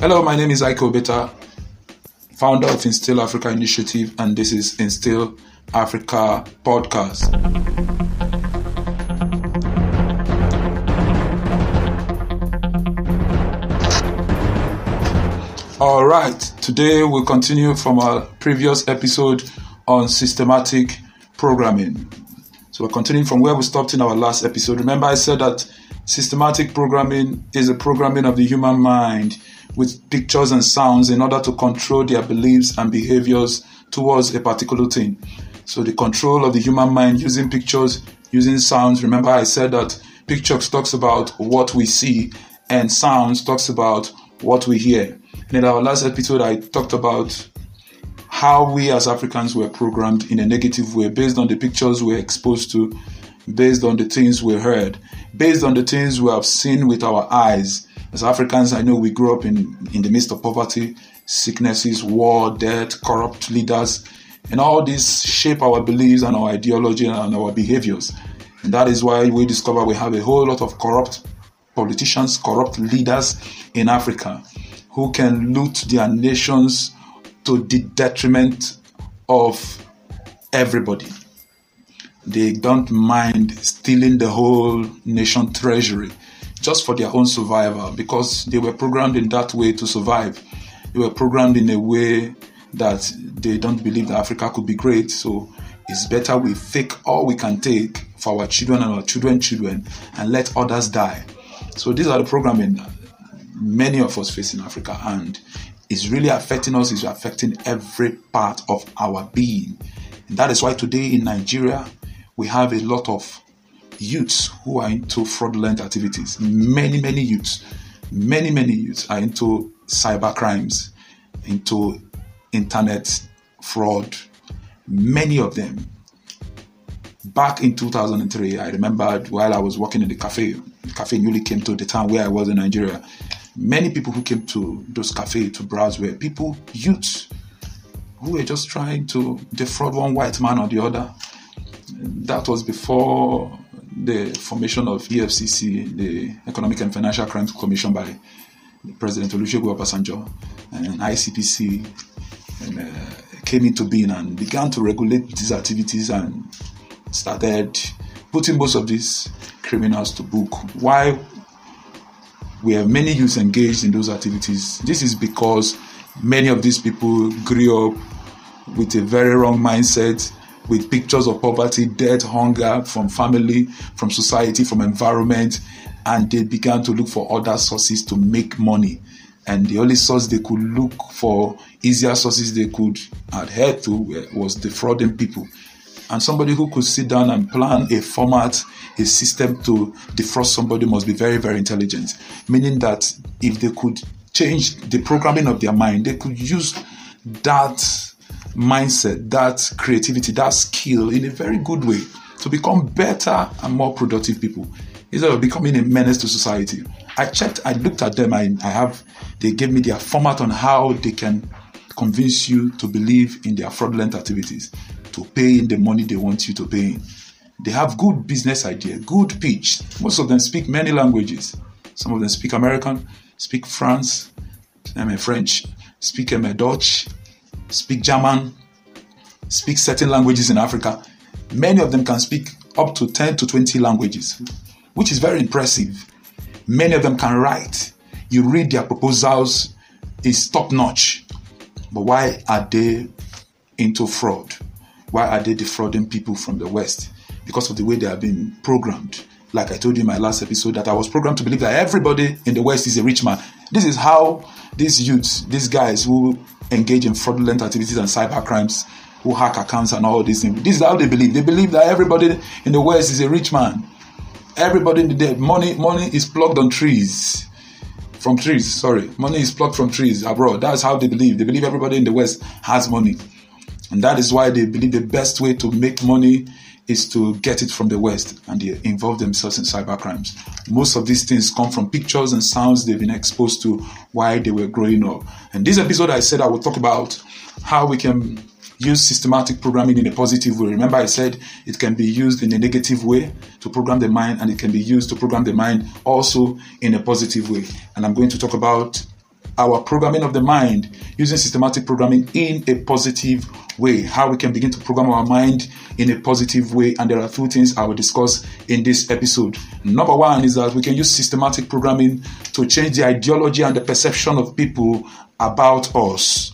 Hello, my name is Aiko Beta, founder of Instill Africa Initiative, and this is Instill Africa Podcast. All right, today we'll continue from our previous episode on systematic programming. So we're continuing from where we stopped in our last episode. Remember, I said that systematic programming is a programming of the human mind with pictures and sounds in order to control their beliefs and behaviors towards a particular thing. So the control of the human mind using pictures, using sounds. Remember, I said that pictures talks about what we see and sounds talks about what we hear. And in our last episode, I talked about how we as Africans were programmed in a negative way based on the pictures we're exposed to, based on the things we heard, based on the things we have seen with our eyes as Africans, I know we grew up in, in the midst of poverty, sicknesses, war, death, corrupt leaders, and all these shape our beliefs and our ideology and our behaviors. And that is why we discover we have a whole lot of corrupt politicians, corrupt leaders in Africa who can loot their nations to the detriment of everybody. They don't mind stealing the whole nation treasury just for their own survival because they were programmed in that way to survive. They were programmed in a way that they don't believe that Africa could be great. So it's better we take all we can take for our children and our children's children and let others die. So these are the programming many of us face in Africa and it's really affecting us, it's affecting every part of our being. And that is why today in Nigeria we have a lot of youths who are into fraudulent activities. Many, many youths, many, many youths are into cyber crimes, into internet fraud. Many of them. Back in 2003, I remember while I was working in the cafe, the cafe newly came to the town where I was in Nigeria. Many people who came to those cafes to browse were people, youths, who were just trying to defraud one white man or the other. That was before the formation of EFCC, the Economic and Financial Crimes Commission by President Olusegun Obasanjo, and ICPC and, uh, came into being and began to regulate these activities and started putting most of these criminals to book. Why we have many youths engaged in those activities? This is because many of these people grew up with a very wrong mindset with pictures of poverty, death, hunger from family, from society, from environment, and they began to look for other sources to make money. And the only source they could look for, easier sources they could adhere to, eh, was defrauding people. And somebody who could sit down and plan a format, a system to defraud somebody must be very, very intelligent. Meaning that if they could change the programming of their mind, they could use that mindset, that creativity, that skill in a very good way to become better and more productive people instead of becoming a menace to society. I checked, I looked at them, I, I have, they gave me their format on how they can convince you to believe in their fraudulent activities, to pay in the money they want you to pay in. They have good business idea, good pitch. Most of them speak many languages. Some of them speak American, speak France, I'm a French, speak um, Dutch, speak German, speak certain languages in Africa. Many of them can speak up to 10 to 20 languages, which is very impressive. Many of them can write. You read their proposals, it's top notch. But why are they into fraud? Why are they defrauding people from the West? Because of the way they have been programmed. Like I told you in my last episode, that I was programmed to believe that everybody in the West is a rich man. This is how these youths, these guys who engage in fraudulent activities and cyber crimes, who hack accounts and all these things. This is how they believe. They believe that everybody in the West is a rich man. Everybody in the money money is plucked on trees. From trees, sorry. Money is plucked from trees abroad. That's how they believe. They believe everybody in the West has money. And that is why they believe the best way to make money is to get it from the West and they involve themselves in cyber crimes. Most of these things come from pictures and sounds they've been exposed to while they were growing up. And this episode, I said I will talk about how we can use systematic programming in a positive way. Remember, I said it can be used in a negative way to program the mind, and it can be used to program the mind also in a positive way. And I'm going to talk about our programming of the mind using systematic programming in a positive way. How we can begin to program our mind in a positive way. And there are two things I will discuss in this episode. Number one is that we can use systematic programming to change the ideology and the perception of people about us.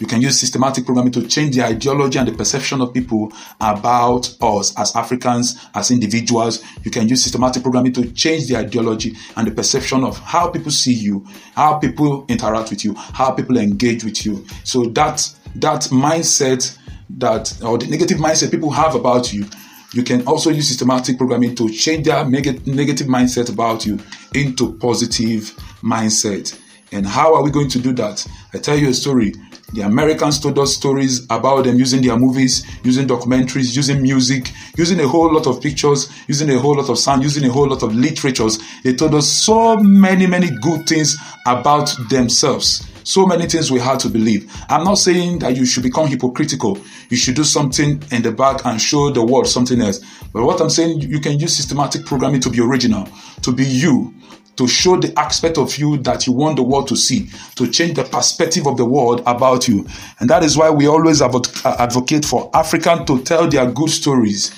You can use systematic programming to change the ideology and the perception of people about us as Africans, as individuals. You can use systematic programming to change the ideology and the perception of how people see you, how people interact with you, how people engage with you. So that that mindset that or the negative mindset people have about you you can also use systematic programming to change their negative mindset about you into positive mindset. And how are we going to do that? I tell you a story. The Americans told us stories about them using their movies, using documentaries, using music, using a whole lot of pictures, using a whole lot of sound, using a whole lot of literatures. They told us so many, many good things about themselves. So many things we had to believe. I'm not saying that you should become hypocritical. You should do something in the back and show the world something else. But what I'm saying, you can use systematic programming to be original, to be you, to show the aspect of you that you want the world to see, to change the perspective of the world about you. And that is why we always uh, advocate for Africans to tell their good stories.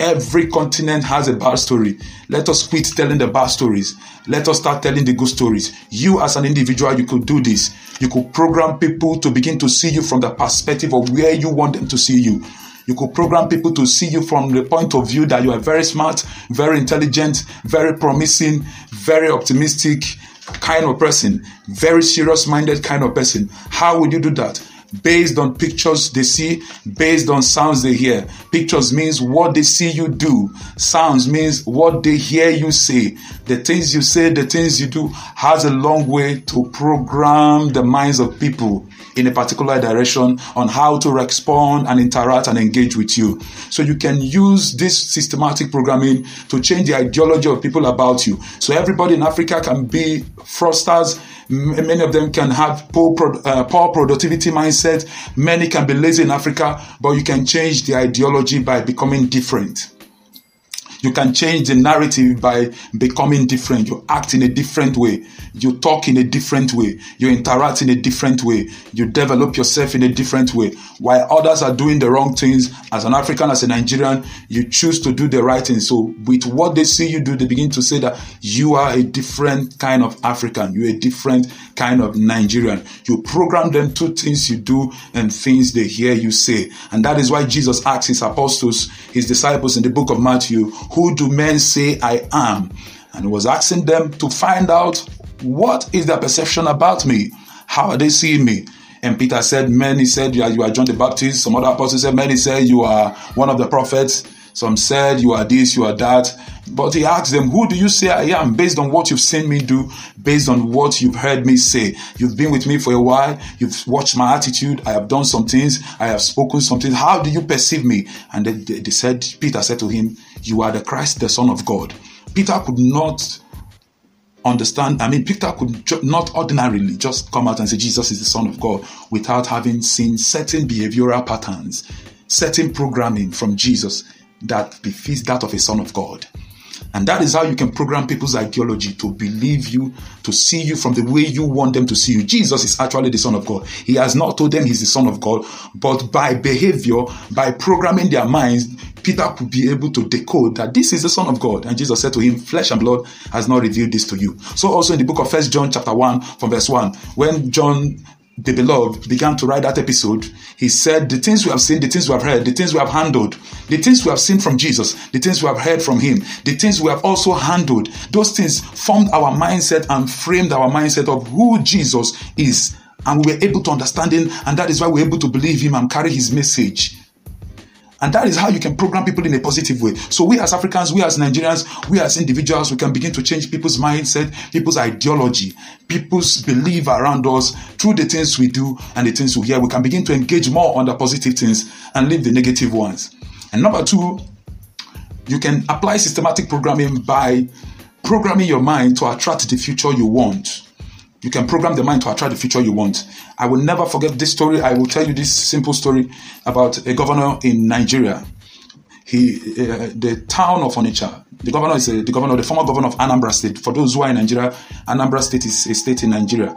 Every continent has a bad story. Let us quit telling the bad stories. Let us start telling the good stories. You, as an individual, you could do this. You could program people to begin to see you from the perspective of where you want them to see you. You could program people to see you from the point of view that you are very smart, very intelligent, very promising, very optimistic kind of person, very serious minded kind of person. How would you do that? Based on pictures they see, based on sounds they hear. Pictures means what they see you do. Sounds means what they hear you say. The things you say, the things you do has a long way to program the minds of people in a particular direction on how to respond and interact and engage with you. So you can use this systematic programming to change the ideology of people about you. So everybody in Africa can be fraudsters Many of them can have poor, uh, poor productivity mindset. Many can be lazy in Africa, but you can change the ideology by becoming different. You can change the narrative by becoming different. You act in a different way. You talk in a different way. You interact in a different way. You develop yourself in a different way. While others are doing the wrong things, as an African, as a Nigerian, you choose to do the right thing. So, with what they see you do, they begin to say that you are a different kind of African. You're a different kind of Nigerian. You program them to things you do and things they hear you say. And that is why Jesus asked his apostles, his disciples in the book of Matthew, who do men say I am? And he was asking them to find out what is their perception about me? How are they seeing me? And Peter said, Many said you are, you are John the Baptist. Some other apostles said, Many said you are one of the prophets. Some said you are this, you are that. But he asked them, Who do you say I am? Based on what you've seen me do, based on what you've heard me say. You've been with me for a while. You've watched my attitude. I have done some things. I have spoken some things. How do you perceive me? And they, they said, Peter said to him, You are the Christ, the Son of God. Peter could not understand. I mean, Peter could not ordinarily just come out and say Jesus is the Son of God without having seen certain behavioral patterns, certain programming from Jesus that befits that of a Son of God. And that is how you can program people's ideology to believe you, to see you from the way you want them to see you. Jesus is actually the Son of God. He has not told them he's the Son of God, but by behavior, by programming their minds, Peter could be able to decode that this is the Son of God. And Jesus said to him, Flesh and blood has not revealed this to you. So also in the book of First John, chapter 1, from verse 1, when John the beloved began to write that episode, he said, The things we have seen, the things we have heard, the things we have handled, the things we have seen from Jesus, the things we have heard from him, the things we have also handled, those things formed our mindset and framed our mindset of who Jesus is. And we were able to understand him, and that is why we're able to believe him and carry his message. And that is how you can program people in a positive way. So we as Africans, we as Nigerians, we as individuals, we can begin to change people's mindset, people's ideology, people's belief around us through the things we do and the things we hear. We can begin to engage more on the positive things and leave the negative ones. And number two, you can apply systematic programming by programming your mind to attract the future you want. You can program the mind to attract the future you want. I will never forget this story. I will tell you this simple story about a governor in Nigeria. He, uh, the town of Onitsha, the governor is a, the governor, the former governor of Anambra State. For those who are in Nigeria, Anambra State is a state in Nigeria.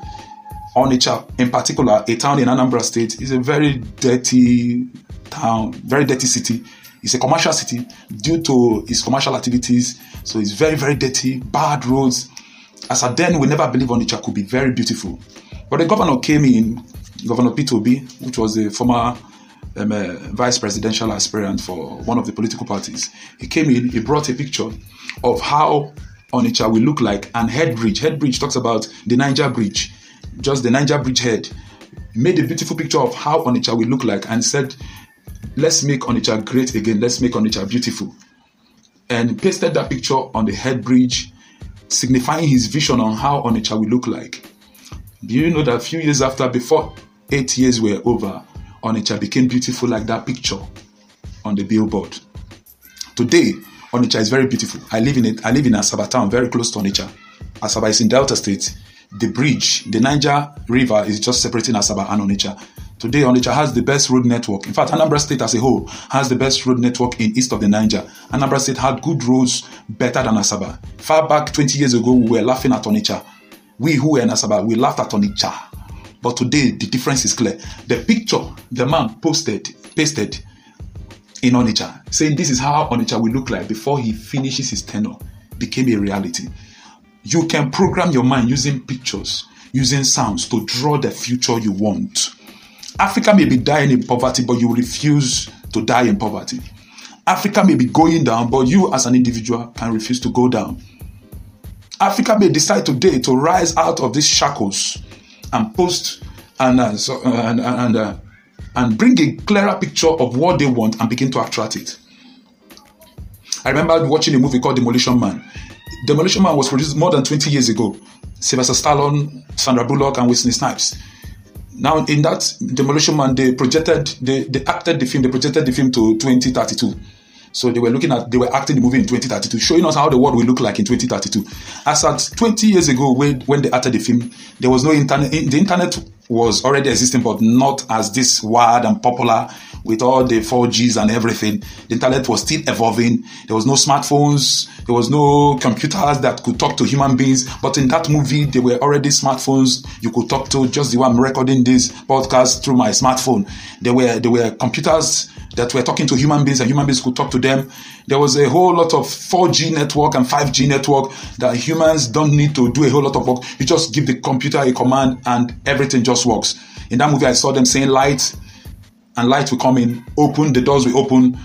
Onitsha, in particular, a town in Anambra State, is a very dirty town, very dirty city. It's a commercial city due to its commercial activities. So it's very, very dirty, bad roads. As a then, we never believed Onitsha could be very beautiful. But the governor came in, Governor Peter Obi, which was the former um, uh, vice presidential aspirant for one of the political parties. He came in, he brought a picture of how Onitsha will look like and Head Bridge. Head Bridge talks about the Niger Bridge, just the Niger Bridge head. Made a beautiful picture of how Onitsha will look like and said, let's make Onitsha great again, let's make Onitsha beautiful. And pasted that picture on the head bridge, signifying his vision on how Onitsha will look like. Do you know that a few years after, before eight years were over, Onitsha became beautiful like that picture on the billboard. Today, Onitsha is very beautiful. I live in it. I live in Asaba town, very close to Onitsha. Asaba is in Delta State. The bridge, the Niger River, is just separating Asaba and Onitsha. Today, Onitsha has the best road network. In fact, Anambra State as a whole has the best road network in east of the Niger. Anambra State had good roads better than Asaba. Far back 20 years ago, we were laughing at Onitsha. We who were in Asaba, we laughed at Onitsha. But today, the difference is clear. The picture the man posted, pasted in Onitsha, saying this is how Onitsha will look like before he finishes his tenure, became a reality. You can program your mind using pictures, using sounds to draw the future you want. Africa may be dying in poverty, but you refuse to die in poverty. Africa may be going down, but you as an individual can refuse to go down. Africa may decide today to rise out of these shackles and post and uh, so, uh, and and, uh, and bring a clearer picture of what they want and begin to attract it. I remember watching a movie called Demolition Man. Demolition Man was produced more than 20 years ago. Sylvester Stallone, Sandra Bullock, and Wesley Snipes. Now, in that Demolition Man, they projected, they, they acted the film, they projected the film to 2032. So they were looking at, they were acting the movie in 2032, showing us how the world will look like in 2032. As at 20 years ago, when, when they acted the film, there was no internet. The internet was already existing, but not as this wide and popular with all the 4Gs and everything. The internet was still evolving. There was no smartphones. There was no computers that could talk to human beings. But in that movie, there were already smartphones you could talk to. Just the one recording this podcast through my smartphone. There were there were computers that were talking to human beings and human beings could talk to them. There was a whole lot of 4G network and 5G network that humans don't need to do a whole lot of work. You just give the computer a command and everything just works. In that movie, I saw them saying light and light will come in, open, the doors will open.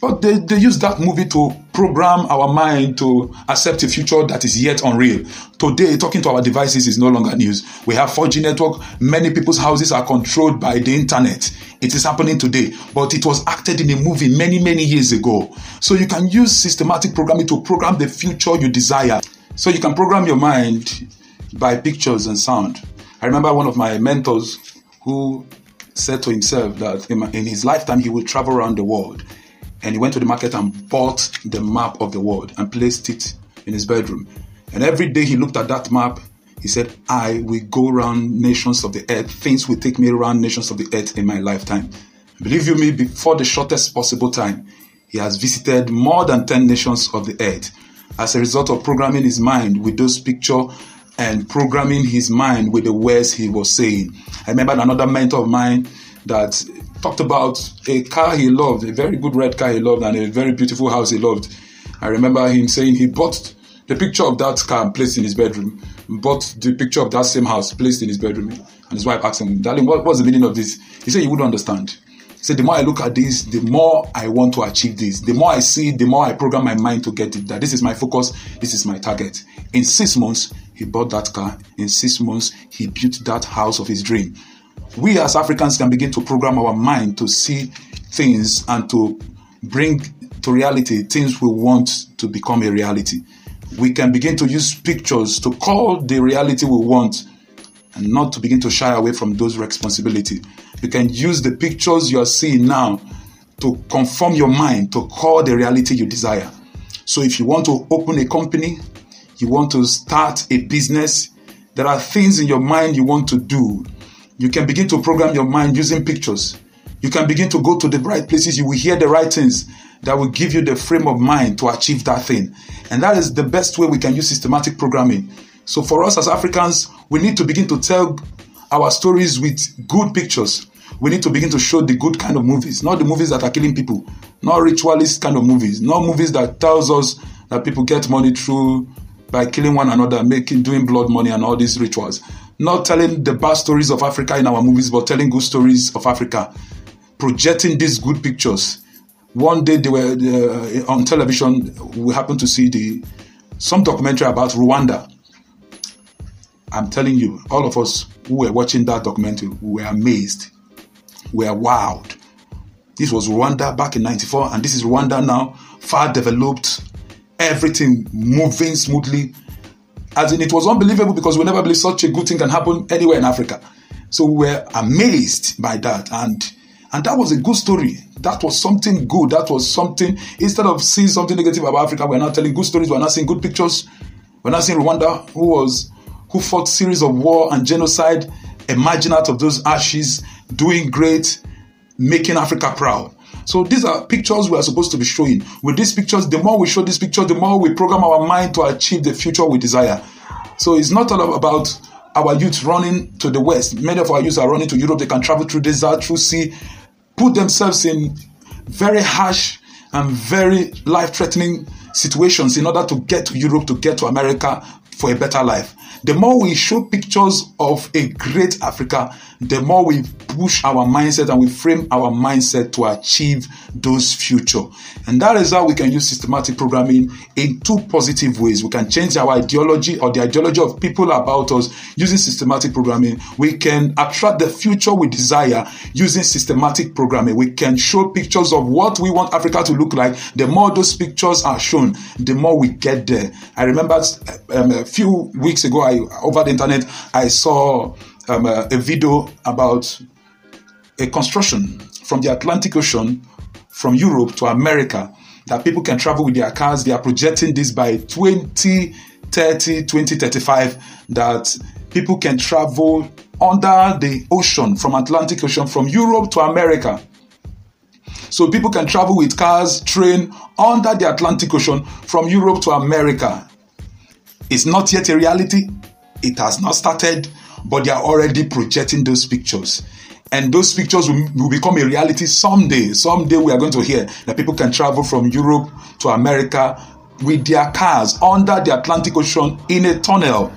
But they, they use that movie to program our mind to accept a future that is yet unreal. Today, talking to our devices is no longer news. We have 4G network. Many people's houses are controlled by the internet. It is happening today, but it was acted in a movie many, many years ago. So you can use systematic programming to program the future you desire. So you can program your mind by pictures and sound. I remember one of my mentors who said to himself that in his lifetime he will travel around the world. And he went to the market and bought the map of the world and placed it in his bedroom. And every day he looked at that map, he said, I will go around nations of the earth. Things will take me around nations of the earth in my lifetime. Believe you me, before the shortest possible time, he has visited more than 10 nations of the earth as a result of programming his mind with those pictures and programming his mind with the words he was saying. I remember another mentor of mine that talked about a car he loved, a very good red car he loved, and a very beautiful house he loved. I remember him saying he bought the picture of that car placed in his bedroom, bought the picture of that same house, placed in his bedroom. And his wife asked him, Darling, what, what's the meaning of this? He said he wouldn't understand. He said, The more I look at this, the more I want to achieve this. The more I see, the more I program my mind to get it. That this is my focus, this is my target. In six months, he bought that car. In six months, he built that house of his dream. We as Africans can begin to program our mind to see things and to bring to reality things we want to become a reality. We can begin to use pictures to call the reality we want and not to begin to shy away from those responsibilities. You can use the pictures you are seeing now to conform your mind to call the reality you desire. So if you want to open a company, you want to start a business, there are things in your mind you want to do. You can begin to program your mind using pictures. You can begin to go to the right places. You will hear the right things that will give you the frame of mind to achieve that thing. And that is the best way we can use systematic programming. So, for us as Africans, we need to begin to tell our stories with good pictures. We need to begin to show the good kind of movies, not the movies that are killing people, not ritualist kind of movies, not movies that tells us that people get money through by killing one another, making doing blood money and all these rituals. Not telling the bad stories of Africa in our movies, but telling good stories of Africa, projecting these good pictures. One day they were uh, on television. We happened to see the some documentary about Rwanda. I'm telling you, all of us who were watching that documentary we were amazed, We were wowed. This was Rwanda back in '94, and this is Rwanda now, far developed, everything moving smoothly. As in, it was unbelievable because we never believed such a good thing can happen anywhere in Africa. So we were amazed by that, and and that was a good story. That was something good. That was something. Instead of seeing something negative about Africa, we're not telling good stories. We're not seeing good pictures. We're not seeing Rwanda, who was who fought series of war and genocide, emerging out of those ashes, doing great, making Africa proud. So these are pictures we are supposed to be showing. With these pictures, the more we show these pictures, the more we program our mind to achieve the future we desire. So it's not all about our youth running to the west. Many of our youth are running to Europe. They can travel through desert, through sea, put themselves in very harsh and very life-threatening situations in order to get to Europe, to get to America for a better life. The more we show pictures of a great Africa, the more we push our mindset and we frame our mindset to achieve those future. And that is how we can use systematic programming in two positive ways. We can change our ideology or the ideology of people about us using systematic programming. We can attract the future we desire using systematic programming. We can show pictures of what we want Africa to look like. The more those pictures are shown, the more we get there. I remember um, a few weeks ago, I over the internet, I saw um, a, a video about a construction from the Atlantic Ocean from Europe to America that people can travel with their cars. They are projecting this by 2030, 2035 that people can travel under the ocean from Atlantic Ocean from Europe to America. So people can travel with cars, train under the Atlantic Ocean from Europe to America. It's not yet a reality. It has not started, but they are already projecting those pictures. And those pictures will, will, become a reality someday. Someday we are going to hear that people can travel from Europe to America with their cars under the Atlantic Ocean in a tunnel.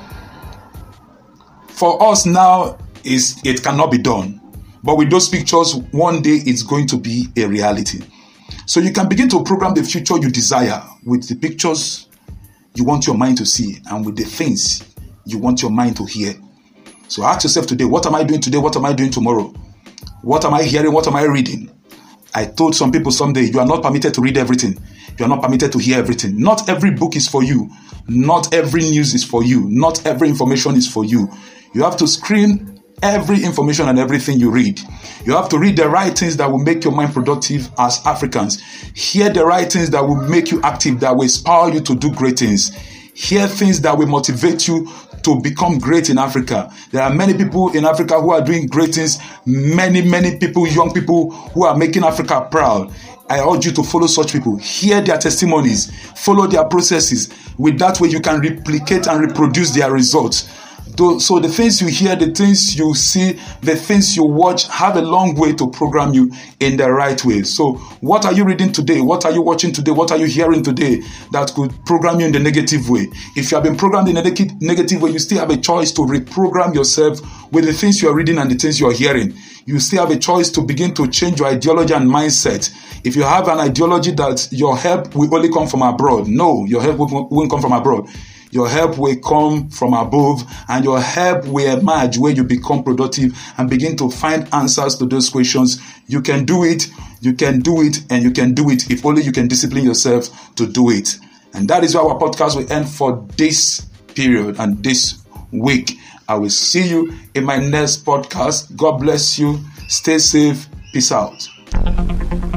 For us now, is it cannot be done. But with those pictures, one day it's going to be a reality. So you can begin to program the future you desire with the pictures you want your mind to see and with the things you want your mind to hear. So ask yourself today, what am I doing today? What am I doing tomorrow? What am I hearing? What am I reading? I told some people someday, you are not permitted to read everything. You are not permitted to hear everything. Not every book is for you. Not every news is for you. Not every information is for you. You have to screen every information and everything you read. You have to read the right things that will make your mind productive as Africans. Hear the right things that will make you active, that will inspire you to do great things. Hear things that will motivate you to become great in Africa. There are many people in Africa who are doing great things. Many, many people, young people who are making Africa proud. I urge you to follow such people, hear their testimonies, follow their processes. With that way, you can replicate and reproduce their results. So the things you hear, the things you see, the things you watch have a long way to program you in the right way. So what are you reading today? What are you watching today? What are you hearing today that could program you in the negative way? If you have been programmed in a negative way, you still have a choice to reprogram yourself with the things you are reading and the things you are hearing. You still have a choice to begin to change your ideology and mindset. If you have an ideology that your help will only come from abroad, no, your help won't come from abroad your help will come from above, and your help will emerge where you become productive and begin to find answers to those questions. You can do it, you can do it, and you can do it if only you can discipline yourself to do it. And that is why our podcast will end for this period and this week. I will see you in my next podcast. God bless you. Stay safe. Peace out.